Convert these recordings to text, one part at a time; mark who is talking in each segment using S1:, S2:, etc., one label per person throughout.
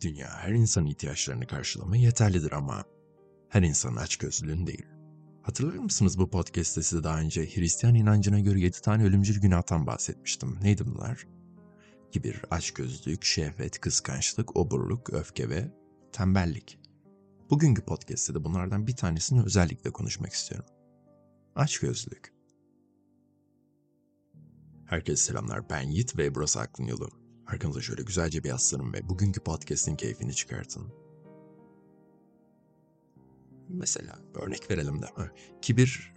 S1: Dünya her insanın ihtiyaçlarını karşılamaya yeterlidir ama her insanın açgözlülüğün değil. Hatırlar mısınız bu podcast'te size daha önce Hristiyan inancına göre 7 tane ölümcül günahtan bahsetmiştim. Neydi bunlar? Kibir, açgözlülük, şehvet, kıskançlık, oburluk, öfke ve tembellik. Bugünkü podcast'te de bunlardan bir tanesini özellikle konuşmak istiyorum. Açgözlülük. Herkese selamlar. Ben Yiğit ve burası Aklın Yolu. Arkanıza şöyle güzelce bir yaslanın ve bugünkü podcast'in keyfini çıkartın. Mesela örnek verelim de. Kibir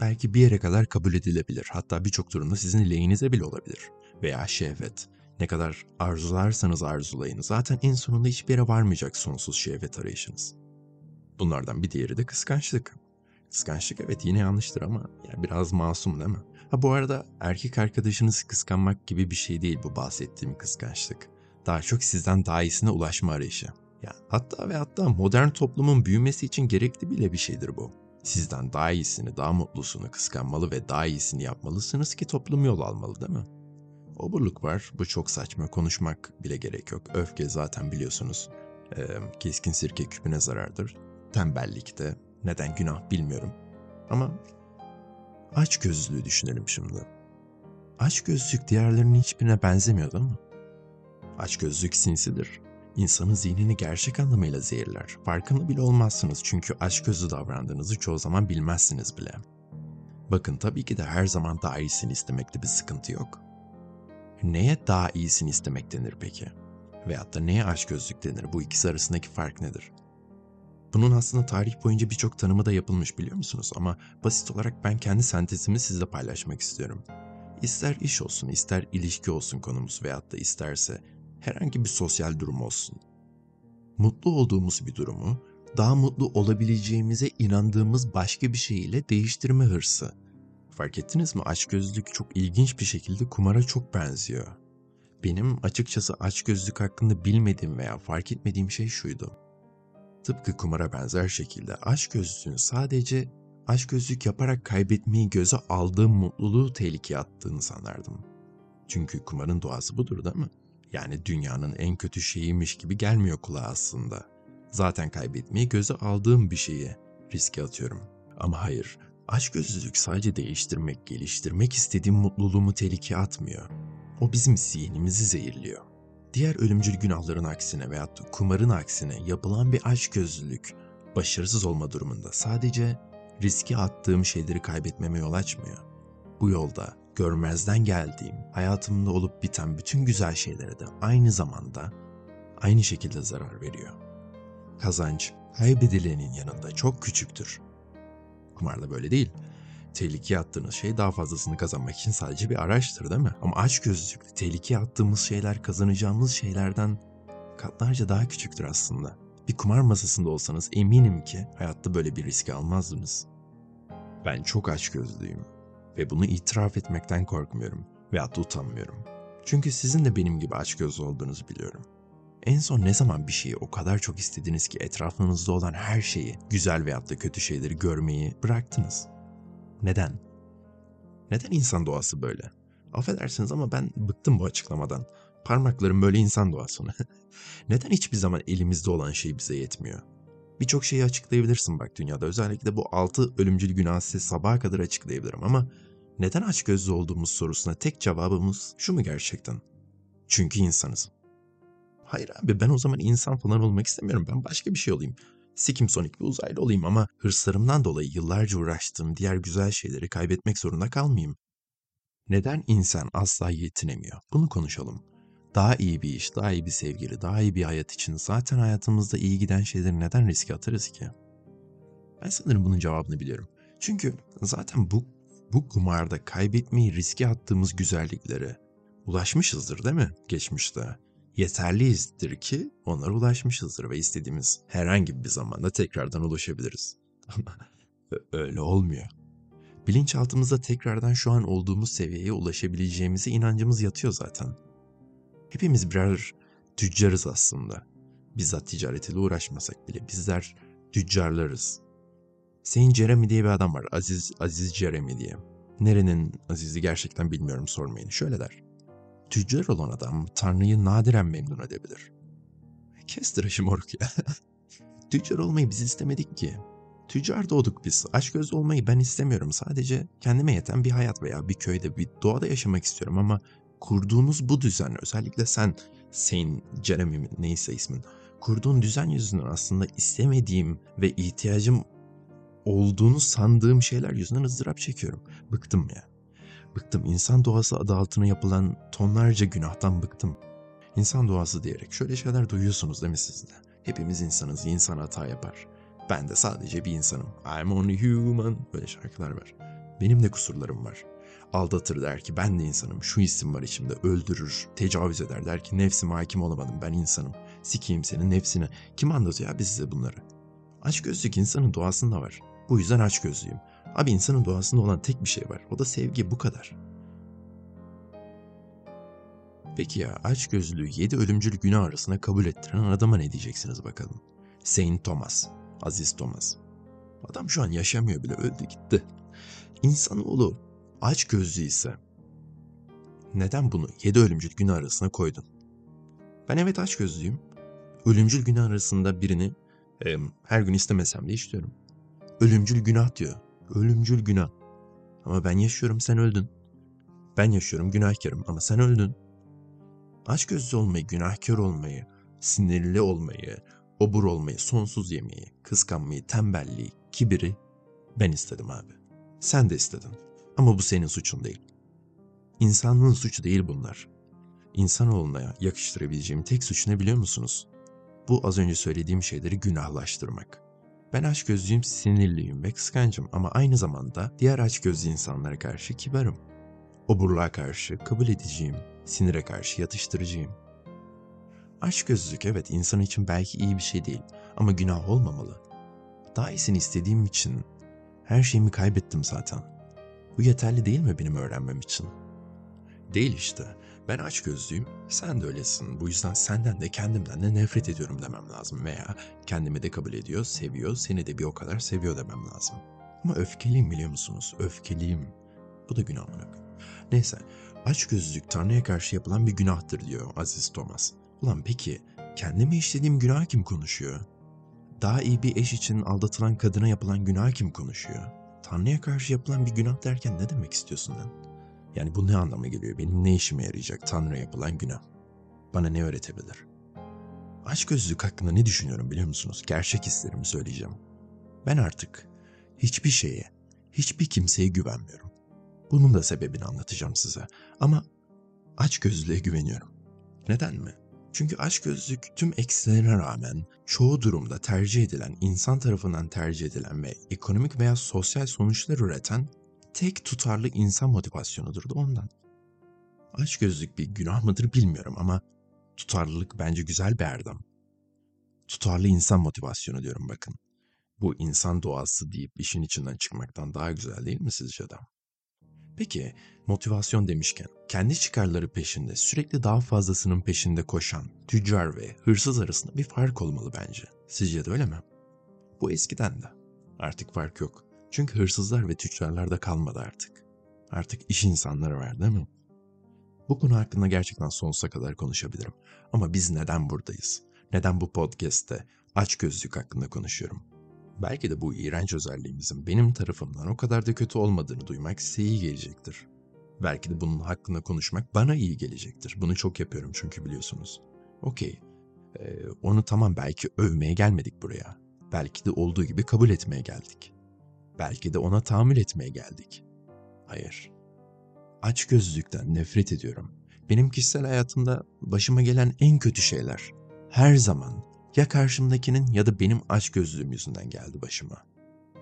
S1: belki bir yere kadar kabul edilebilir. Hatta birçok durumda sizin lehinize bile olabilir. Veya şehvet. Ne kadar arzularsanız arzulayın. Zaten en sonunda hiçbir yere varmayacak sonsuz şehvet arayışınız. Bunlardan bir diğeri de kıskançlık. Kıskançlık evet yine yanlıştır ama yani biraz masum değil mi? Ha bu arada erkek arkadaşınızı kıskanmak gibi bir şey değil bu bahsettiğim kıskançlık. Daha çok sizden daha iyisine ulaşma arayışı. Ya hatta ve hatta modern toplumun büyümesi için gerekli bile bir şeydir bu. Sizden daha iyisini, daha mutlusunu kıskanmalı ve daha iyisini yapmalısınız ki toplum yol almalı değil mi? Oburluk var, bu çok saçma, konuşmak bile gerek yok. Öfke zaten biliyorsunuz, e, keskin sirke küpüne zarardır. Tembellikte, neden günah bilmiyorum. Ama aç gözlülüğü düşünelim şimdi. Aç gözlük diğerlerinin hiçbirine benzemiyor değil mi? Aç gözlük sinsidir. İnsanın zihnini gerçek anlamıyla zehirler. Farkında bile olmazsınız çünkü aç gözlü davrandığınızı çoğu zaman bilmezsiniz bile. Bakın tabii ki de her zaman daha iyisini istemekte bir sıkıntı yok. Neye daha iyisini istemek denir peki? Veyahut da neye aç gözlük denir? Bu ikisi arasındaki fark nedir? Bunun aslında tarih boyunca birçok tanımı da yapılmış biliyor musunuz? Ama basit olarak ben kendi sentezimi sizle paylaşmak istiyorum. İster iş olsun, ister ilişki olsun konumuz veyahut da isterse herhangi bir sosyal durum olsun. Mutlu olduğumuz bir durumu, daha mutlu olabileceğimize inandığımız başka bir şey ile değiştirme hırsı. Fark ettiniz mi? Açgözlülük çok ilginç bir şekilde kumara çok benziyor. Benim açıkçası açgözlülük hakkında bilmediğim veya fark etmediğim şey şuydu. Tıpkı kumara benzer şekilde aşk gözlüğün sadece aşk gözlük yaparak kaybetmeyi göze aldığım mutluluğu tehlikeye attığını sanardım. Çünkü kumarın doğası budur değil mi? Yani dünyanın en kötü şeyiymiş gibi gelmiyor kulağa aslında. Zaten kaybetmeyi göze aldığım bir şeyi riske atıyorum. Ama hayır, aşk gözlülük sadece değiştirmek, geliştirmek istediğim mutluluğumu tehlikeye atmıyor. O bizim zihnimizi zehirliyor. Diğer ölümcül günahların aksine veya kumarın aksine yapılan bir aşk gözlülük başarısız olma durumunda sadece riske attığım şeyleri kaybetmeme yol açmıyor. Bu yolda görmezden geldiğim, hayatımda olup biten bütün güzel şeylere de aynı zamanda aynı şekilde zarar veriyor. Kazanç kaybedilenin yanında çok küçüktür. Kumarda böyle değil tehlikeye attığınız şey daha fazlasını kazanmak için sadece bir araçtır değil mi? Ama aç gözlükle tehlikeye attığımız şeyler kazanacağımız şeylerden katlarca daha küçüktür aslında. Bir kumar masasında olsanız eminim ki hayatta böyle bir riski almazdınız. Ben çok aç gözlüyüm ve bunu itiraf etmekten korkmuyorum veyahut da utanmıyorum. Çünkü sizin de benim gibi aç gözlü olduğunuzu biliyorum. En son ne zaman bir şeyi o kadar çok istediniz ki etrafınızda olan her şeyi, güzel veyahut da kötü şeyleri görmeyi bıraktınız? Neden? Neden insan doğası böyle? Affedersiniz ama ben bıktım bu açıklamadan. Parmaklarım böyle insan doğası. Neden hiçbir zaman elimizde olan şey bize yetmiyor? Birçok şeyi açıklayabilirsin bak dünyada. Özellikle bu altı ölümcül günah size sabaha kadar açıklayabilirim ama neden açgözlü olduğumuz sorusuna tek cevabımız şu mu gerçekten? Çünkü insanız. Hayır abi ben o zaman insan falan olmak istemiyorum. Ben başka bir şey olayım. Sikim Sonic bir uzaylı olayım ama hırslarımdan dolayı yıllarca uğraştığım diğer güzel şeyleri kaybetmek zorunda kalmayayım. Neden insan asla yetinemiyor? Bunu konuşalım. Daha iyi bir iş, daha iyi bir sevgili, daha iyi bir hayat için zaten hayatımızda iyi giden şeyleri neden riske atarız ki? Ben sanırım bunun cevabını biliyorum. Çünkü zaten bu bu kumarda kaybetmeyi riske attığımız güzelliklere ulaşmışızdır değil mi geçmişte? Yeterliyizdir ki onlara ulaşmışızdır ve istediğimiz herhangi bir zamanda tekrardan ulaşabiliriz. Ama öyle olmuyor. Bilinçaltımızda tekrardan şu an olduğumuz seviyeye ulaşabileceğimize inancımız yatıyor zaten. Hepimiz birer tüccarız aslında. Bizzat ticaretiyle uğraşmasak bile bizler tüccarlarız. Saint Jeremy diye bir adam var. Aziz, Aziz Jeremy diye. Nerenin Aziz'i gerçekten bilmiyorum sormayın. Şöyle der tüccar olan adam Tanrı'yı nadiren memnun edebilir. Kes tıraşı moruk ya. Tüccar olmayı biz istemedik ki. Tüccar doğduk biz. Açgözlü olmayı ben istemiyorum. Sadece kendime yeten bir hayat veya bir köyde, bir doğada yaşamak istiyorum ama kurduğunuz bu düzen, özellikle sen, Saint Jeremy neyse ismin, kurduğun düzen yüzünden aslında istemediğim ve ihtiyacım olduğunu sandığım şeyler yüzünden ızdırap çekiyorum. Bıktım ya. Bıktım. İnsan doğası adı altına yapılan tonlarca günahtan bıktım. İnsan doğası diyerek şöyle şeyler duyuyorsunuz değil mi siz de? Hepimiz insanız, insan hata yapar. Ben de sadece bir insanım. I'm only human. Böyle şarkılar var. Benim de kusurlarım var. Aldatır der ki ben de insanım. Şu isim var içimde. Öldürür, tecavüz eder der ki nefsime hakim olamadım ben insanım. Sikeyim senin nefsine. Kim anlatıyor abi size bunları? Açgözlük insanın doğasında var. Bu yüzden açgözlüyüm. Abi insanın doğasında olan tek bir şey var. O da sevgi bu kadar. Peki ya açgözlülüğü yedi ölümcül günah arasında kabul ettiren adama ne diyeceksiniz bakalım? Saint Thomas, Aziz Thomas. Adam şu an yaşamıyor bile öldü gitti. İnsanoğlu aç gözlü ise neden bunu yedi ölümcül günah arasına koydun? Ben evet aç gözlüyüm. Ölümcül günah arasında birini e, her gün istemesem de işliyorum. Ölümcül günah diyor. Ölümcül günah. Ama ben yaşıyorum sen öldün. Ben yaşıyorum günahkarım ama sen öldün. Aç gözlü olmayı, günahkar olmayı, sinirli olmayı, obur olmayı, sonsuz yemeyi, kıskanmayı, tembelliği, kibiri ben istedim abi. Sen de istedin. Ama bu senin suçun değil. İnsanlığın suçu değil bunlar. İnsanoğluna yakıştırabileceğim tek suç ne biliyor musunuz? Bu az önce söylediğim şeyleri günahlaştırmak. Ben açgözlüyüm, sinirliyim ve kıskancım ama aynı zamanda diğer açgözlü insanlara karşı kibarım. Oburluğa karşı kabul edeceğim, sinire karşı yatıştırıcıyım. Açgözlülük evet insan için belki iyi bir şey değil ama günah olmamalı. Daha iyisini istediğim için her şeyimi kaybettim zaten. Bu yeterli değil mi benim öğrenmem için? Değil işte. Ben aç gözlüyüm, sen de öylesin. Bu yüzden senden de kendimden de nefret ediyorum demem lazım. Veya kendimi de kabul ediyor, seviyor, seni de bir o kadar seviyor demem lazım. Ama öfkeliyim biliyor musunuz? Öfkeliyim. Bu da günah olarak. Neyse, aç gözlülük Tanrı'ya karşı yapılan bir günahtır diyor Aziz Thomas. Ulan peki, kendime işlediğim günah kim konuşuyor? Daha iyi bir eş için aldatılan kadına yapılan günah kim konuşuyor? Tanrı'ya karşı yapılan bir günah derken ne demek istiyorsun lan? Yani bu ne anlama geliyor? Benim ne işime yarayacak Tanrı'ya yapılan günah? Bana ne öğretebilir? Açgözlülük hakkında ne düşünüyorum biliyor musunuz? Gerçek hislerimi söyleyeceğim. Ben artık hiçbir şeye, hiçbir kimseye güvenmiyorum. Bunun da sebebini anlatacağım size. Ama açgözlülüğe güveniyorum. Neden mi? Çünkü açgözlülük tüm eksilerine rağmen çoğu durumda tercih edilen, insan tarafından tercih edilen ve ekonomik veya sosyal sonuçlar üreten tek tutarlı insan motivasyonudur da ondan. Açgözlük bir günah mıdır bilmiyorum ama tutarlılık bence güzel bir erdem. Tutarlı insan motivasyonu diyorum bakın. Bu insan doğası deyip işin içinden çıkmaktan daha güzel değil mi sizce de? Peki motivasyon demişken kendi çıkarları peşinde sürekli daha fazlasının peşinde koşan tüccar ve hırsız arasında bir fark olmalı bence. Sizce de öyle mi? Bu eskiden de. Artık fark yok. Çünkü hırsızlar ve tüccarlar da kalmadı artık. Artık iş insanları var değil mi? Bu konu hakkında gerçekten sonsuza kadar konuşabilirim. Ama biz neden buradayız? Neden bu podcast'te aç gözlük hakkında konuşuyorum? Belki de bu iğrenç özelliğimizin benim tarafımdan o kadar da kötü olmadığını duymak size iyi gelecektir. Belki de bunun hakkında konuşmak bana iyi gelecektir. Bunu çok yapıyorum çünkü biliyorsunuz. Okey. Ee, onu tamam belki övmeye gelmedik buraya. Belki de olduğu gibi kabul etmeye geldik. Belki de ona tahammül etmeye geldik. Hayır. Aç gözlükten nefret ediyorum. Benim kişisel hayatımda başıma gelen en kötü şeyler her zaman ya karşımdakinin ya da benim aç gözlüğüm yüzünden geldi başıma.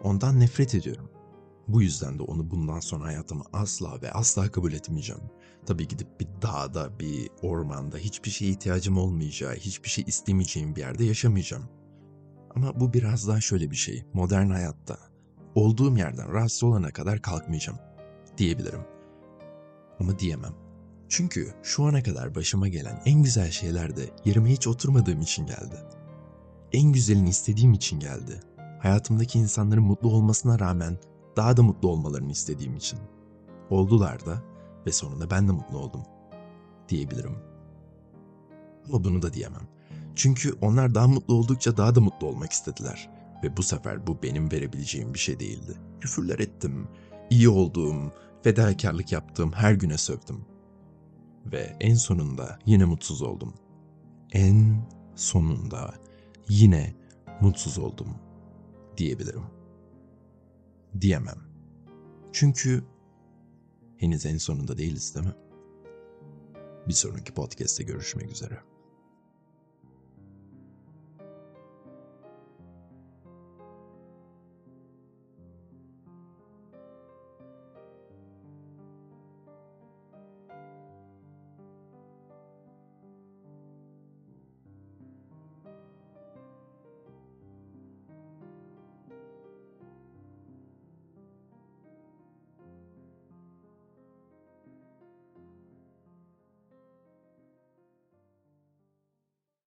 S1: Ondan nefret ediyorum. Bu yüzden de onu bundan sonra hayatıma asla ve asla kabul etmeyeceğim. Tabii gidip bir dağda, bir ormanda hiçbir şeye ihtiyacım olmayacağı, hiçbir şey istemeyeceğim bir yerde yaşamayacağım. Ama bu biraz daha şöyle bir şey. Modern hayatta olduğum yerden rahatsız olana kadar kalkmayacağım diyebilirim. Ama diyemem. Çünkü şu ana kadar başıma gelen en güzel şeyler de yerime hiç oturmadığım için geldi. En güzelini istediğim için geldi. Hayatımdaki insanların mutlu olmasına rağmen daha da mutlu olmalarını istediğim için. Oldular da ve sonunda ben de mutlu oldum diyebilirim. Ama bunu da diyemem. Çünkü onlar daha mutlu oldukça daha da mutlu olmak istediler. Ve bu sefer bu benim verebileceğim bir şey değildi. Küfürler ettim, iyi olduğum, fedakarlık yaptığım her güne sövdüm. Ve en sonunda yine mutsuz oldum. En sonunda yine mutsuz oldum diyebilirim. Diyemem. Çünkü henüz en sonunda değiliz değil mi? Bir sonraki podcast'te görüşmek üzere.